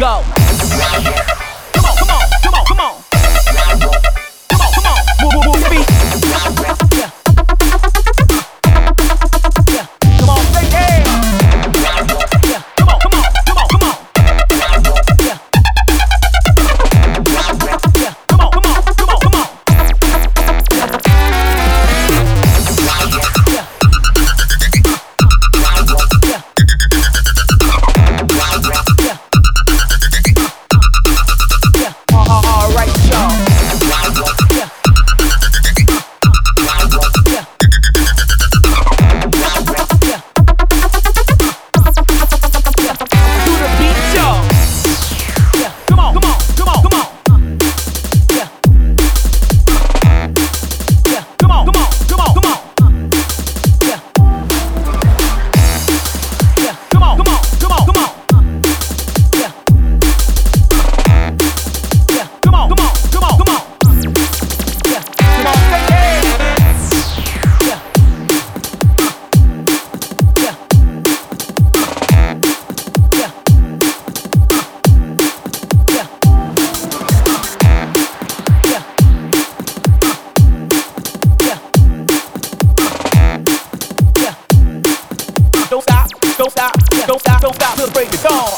go. don't stop till the break is gone.